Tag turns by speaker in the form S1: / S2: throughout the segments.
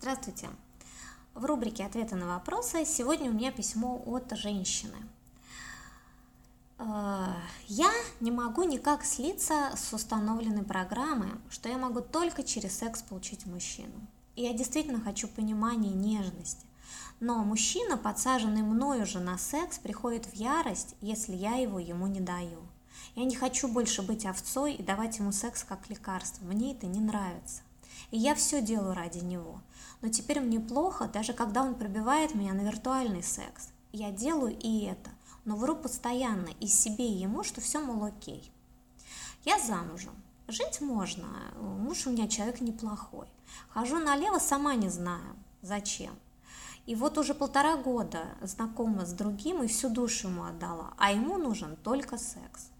S1: Здравствуйте! В рубрике «Ответы на вопросы» сегодня у меня письмо от женщины. Э, я не могу никак слиться с установленной программой, что я могу только через секс получить мужчину. И я действительно хочу понимания и нежности. Но мужчина, подсаженный мною же на секс, приходит в ярость, если я его ему не даю. Я не хочу больше быть овцой и давать ему секс как лекарство. Мне это не нравится. И я все делаю ради него. Но теперь мне плохо, даже когда он пробивает меня на виртуальный секс. Я делаю и это, но вру постоянно и себе, и ему, что все, мол, окей. Я замужем. Жить можно, муж у меня человек неплохой. Хожу налево, сама не знаю, зачем. И вот уже полтора года знакома с другим и всю душу ему отдала, а ему нужен только секс.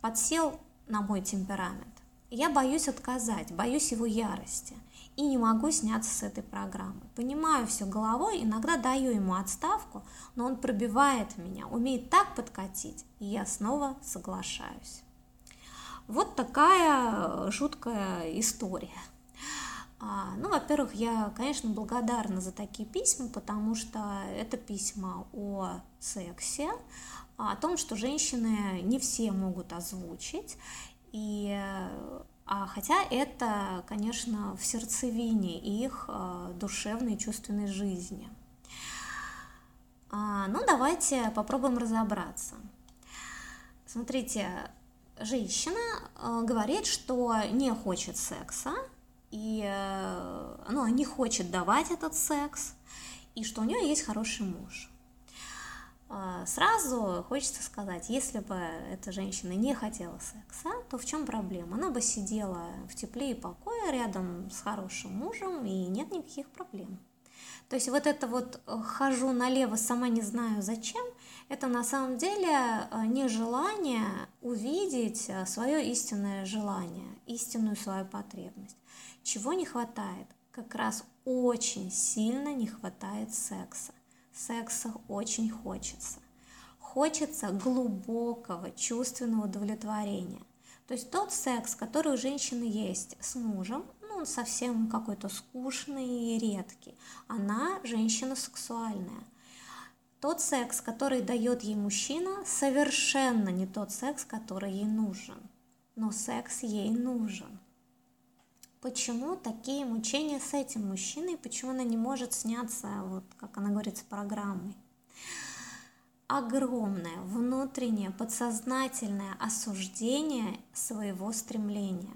S1: Подсел на мой темперамент. Я боюсь отказать, боюсь его ярости и не могу сняться с этой программы. Понимаю все головой, иногда даю ему отставку, но он пробивает меня, умеет так подкатить, и я снова соглашаюсь. Вот такая жуткая история. А, ну, во-первых, я, конечно, благодарна за такие письма, потому что это письма о сексе, о том, что женщины не все могут озвучить, и, а, хотя это, конечно, в сердцевине их а, душевной и чувственной жизни. А, ну, давайте попробуем разобраться. Смотрите, женщина а, говорит, что не хочет секса, и ну, не хочет давать этот секс, и что у нее есть хороший муж. А, сразу хочется сказать, если бы эта женщина не хотела секса, то в чем проблема? Она бы сидела в тепле и покое рядом с хорошим мужем, и нет никаких проблем. То есть вот это вот э, хожу налево, сама не знаю зачем, это на самом деле э, нежелание увидеть э, свое истинное желание, истинную свою потребность. Чего не хватает? Как раз очень сильно не хватает секса секса очень хочется. Хочется глубокого чувственного удовлетворения. То есть тот секс, который у женщины есть с мужем, ну, он совсем какой-то скучный и редкий. Она женщина сексуальная. Тот секс, который дает ей мужчина, совершенно не тот секс, который ей нужен. Но секс ей нужен почему такие мучения с этим мужчиной, почему она не может сняться, вот как она говорит, с программой. Огромное внутреннее подсознательное осуждение своего стремления.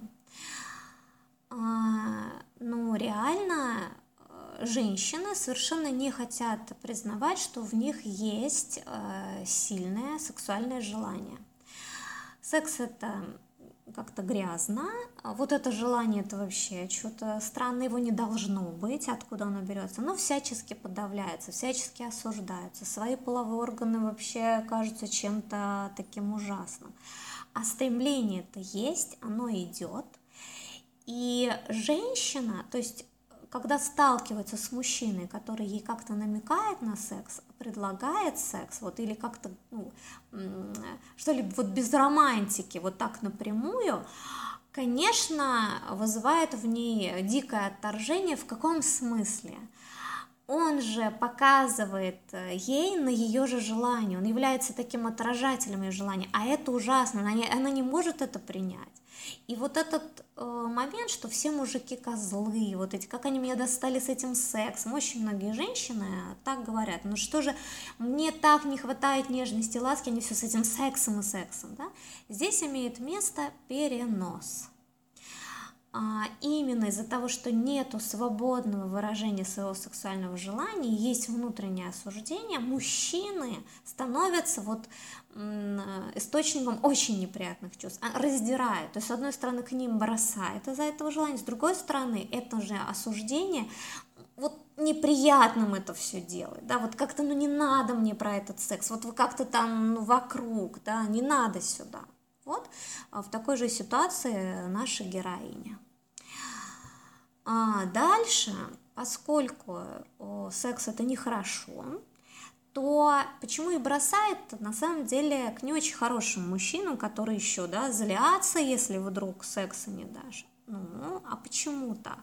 S1: А, ну, реально, э, женщины совершенно не хотят признавать, что в них есть э, сильное сексуальное желание. Секс это как-то грязно. А вот это желание, это вообще что-то странное, его не должно быть, откуда оно берется. Но всячески подавляется, всячески осуждается. Свои половые органы вообще кажутся чем-то таким ужасным. А стремление-то есть, оно идет. И женщина, то есть когда сталкивается с мужчиной, который ей как-то намекает на секс, предлагает секс, вот или как-то, ну, что-либо вот без романтики, вот так напрямую, конечно, вызывает в ней дикое отторжение. В каком смысле? Он же показывает э, ей на ее же желание, он является таким отражателем ее желания, а это ужасно, она не, она не может это принять. И вот этот э, момент, что все мужики козлы, вот эти, как они меня достали с этим сексом, очень многие женщины так говорят, ну что же, мне так не хватает нежности, ласки, они все с этим сексом и сексом, да? Здесь имеет место перенос а, именно из-за того, что нету свободного выражения своего сексуального желания, есть внутреннее осуждение, мужчины становятся вот источником очень неприятных чувств, а, раздирают. То есть, с одной стороны, к ним бросает из-за этого желания, с другой стороны, это же осуждение вот неприятным это все делает, да, вот как-то, ну, не надо мне про этот секс, вот вы как-то там ну, вокруг, да, не надо сюда. В такой же ситуации наша героиня. А дальше, поскольку секс это нехорошо, то почему и бросает на самом деле к не очень хорошим мужчинам, которые еще, да, злятся, если вдруг секса не дашь. Ну, а почему так?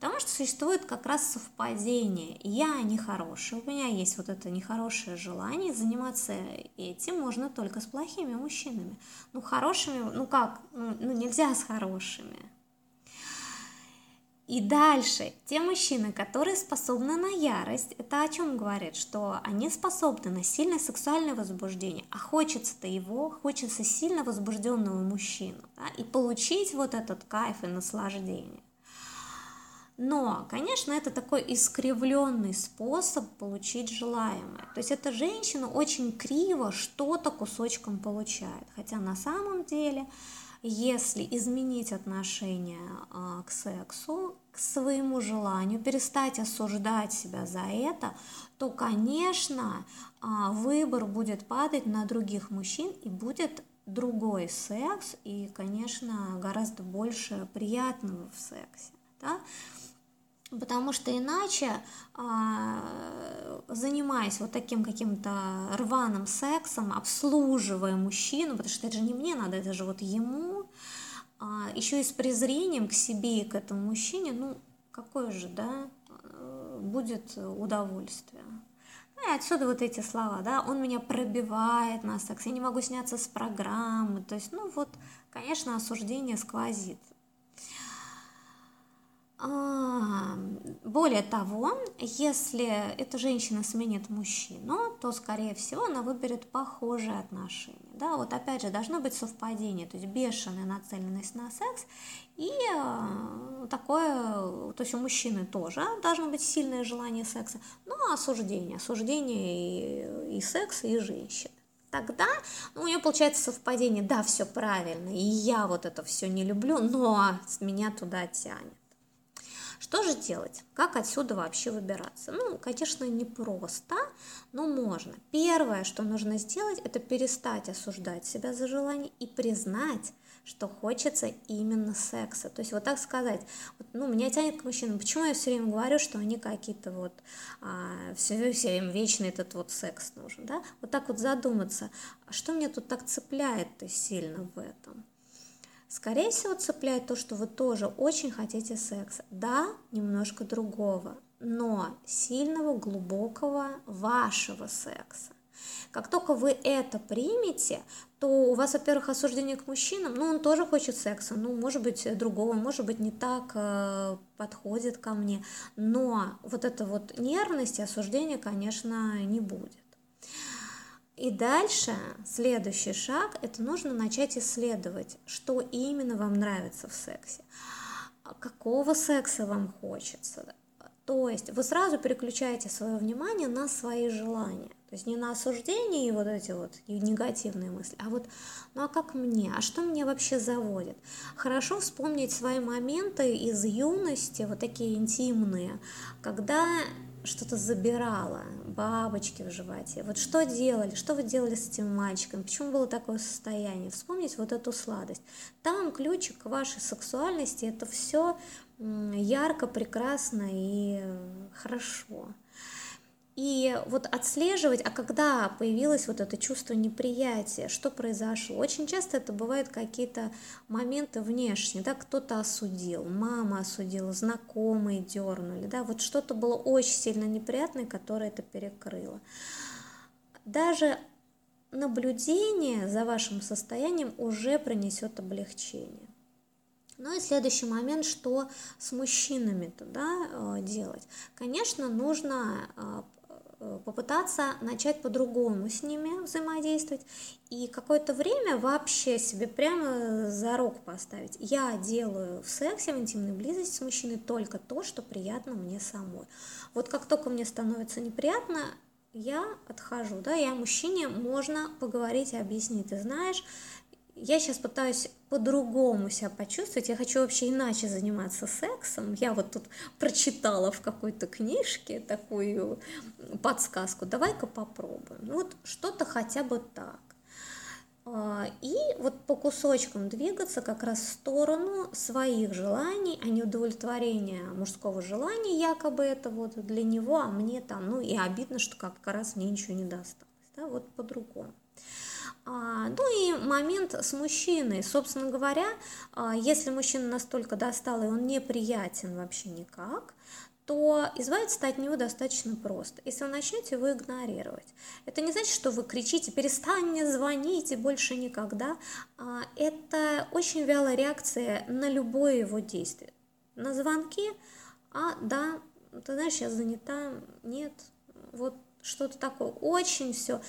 S1: Потому что существует как раз совпадение. Я нехороший, у меня есть вот это нехорошее желание, заниматься этим можно только с плохими мужчинами. Ну, хорошими, ну как, ну, ну нельзя с хорошими. И дальше, те мужчины, которые способны на ярость, это о чем говорит? Что они способны на сильное сексуальное возбуждение, а хочется-то его, хочется сильно возбужденного мужчину, да, и получить вот этот кайф и наслаждение. Но, конечно, это такой искривленный способ получить желаемое. То есть эта женщина очень криво что-то кусочком получает. Хотя на самом деле, если изменить отношение а, к сексу, к своему желанию, перестать осуждать себя за это, то, конечно, а, выбор будет падать на других мужчин и будет другой секс и, конечно, гораздо больше приятного в сексе. Да? Потому что иначе, а, занимаясь вот таким каким-то рваным сексом, обслуживая мужчину, потому что это же не мне надо, это же вот ему, а, еще и с презрением к себе и к этому мужчине, ну, какое же, да, будет удовольствие. Ну и отсюда вот эти слова, да, он меня пробивает на секс, я не могу сняться с программы, то есть, ну вот, конечно, осуждение сквозит. А, более того, если эта женщина сменит мужчину, то, скорее всего, она выберет похожие отношения. Да, вот опять же, должно быть совпадение, то есть бешеная нацеленность на секс и э, такое, то есть у мужчины тоже должно быть сильное желание секса, но осуждение, осуждение и, и секса, и женщин тогда ну, у нее получается совпадение, да, все правильно, и я вот это все не люблю, но меня туда тянет. Что же делать? Как отсюда вообще выбираться? Ну, конечно, не просто, но можно. Первое, что нужно сделать, это перестать осуждать себя за желание и признать, что хочется именно секса. То есть вот так сказать, вот, ну, меня тянет к мужчинам. Почему я все время говорю, что они какие-то вот, а, все, все время вечно этот вот секс нужен, да? Вот так вот задуматься, а что мне тут так цепляет-то сильно в этом? Скорее всего, цепляет то, что вы тоже очень хотите секса. Да, немножко другого, но сильного, глубокого вашего секса. Как только вы это примете, то у вас, во-первых, осуждение к мужчинам, ну, он тоже хочет секса, ну, может быть, другого, может быть, не так э, подходит ко мне, но вот эта вот нервность и осуждение, конечно, не будет. И дальше следующий шаг – это нужно начать исследовать, что именно вам нравится в сексе, какого секса вам хочется. То есть вы сразу переключаете свое внимание на свои желания. То есть не на осуждение и вот эти вот негативные мысли, а вот, ну а как мне, а что мне вообще заводит? Хорошо вспомнить свои моменты из юности, вот такие интимные, когда что-то забирала, бабочки в животе. Вот что делали, что вы делали с этим мальчиком, почему было такое состояние? Вспомнить вот эту сладость. Там ключик к вашей сексуальности, это все ярко, прекрасно и хорошо. И вот отслеживать, а когда появилось вот это чувство неприятия, что произошло. Очень часто это бывают какие-то моменты внешние, да, кто-то осудил, мама осудила, знакомые дернули, да, вот что-то было очень сильно неприятное, которое это перекрыло. Даже наблюдение за вашим состоянием уже принесет облегчение. Ну и следующий момент, что с мужчинами-то да, э, делать. Конечно, нужно Э, попытаться начать по-другому с ними взаимодействовать и какое-то время вообще себе прямо зарок поставить. Я делаю в сексе, в интимной близости с мужчиной только то, что приятно мне самой. Вот как только мне становится неприятно, я отхожу, да, я мужчине можно поговорить и объяснить, ты знаешь, я сейчас пытаюсь по-другому себя почувствовать, я хочу вообще иначе заниматься сексом. Я вот тут прочитала в какой-то книжке такую подсказку, давай-ка попробуем. Ну вот что-то хотя бы так. А, и вот по кусочкам двигаться как раз в сторону своих желаний, а не удовлетворения мужского желания, якобы это вот для него, а мне там, ну и обидно, что как раз мне ничего не досталось, да, вот по-другому. А, ну и момент с мужчиной. Собственно говоря, а, если мужчина настолько достал, и он неприятен вообще никак, то избавиться от него достаточно просто. Если вы начнете его игнорировать, это не значит, что вы кричите «перестань мне звонить» и больше никогда. А, это очень вялая реакция на любое его действие. На звонки, а да, ты знаешь, я занята, нет, вот что-то такое, очень все.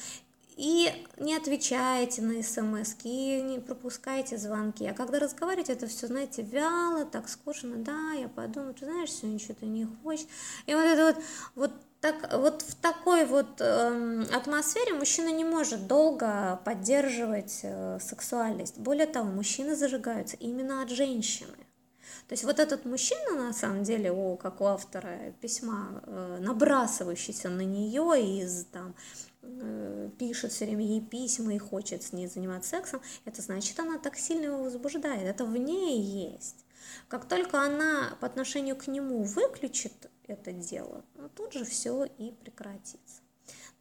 S1: И не отвечаете на смс и не пропускайте звонки. А когда разговариваете, это все, знаете, вяло, так скучно, да, я подумаю, ты знаешь, сегодня что-то не хочешь. И вот это вот, вот так, вот в такой вот э, атмосфере мужчина не может долго поддерживать э, сексуальность. Более того, мужчины зажигаются именно от женщины. То есть вот этот мужчина, на самом деле, о, как у автора письма, э, набрасывающийся на нее из там пишет все время ей письма и хочет с ней заниматься сексом, это значит, она так сильно его возбуждает, это в ней есть. Как только она по отношению к нему выключит это дело, ну, тут же все и прекратится.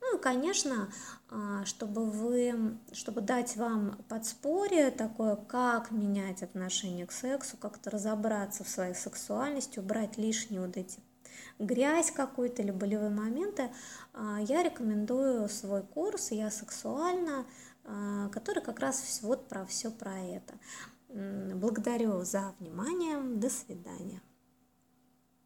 S1: Ну и, конечно, а, чтобы, вы, чтобы дать вам подспорье такое, как менять отношение к сексу, как-то разобраться в своей сексуальности, убрать лишние вот эти грязь какую-то или болевые моменты, а, я рекомендую свой курс «Я сексуальна», а, который как раз вот про все про это. Благодарю за внимание. До свидания.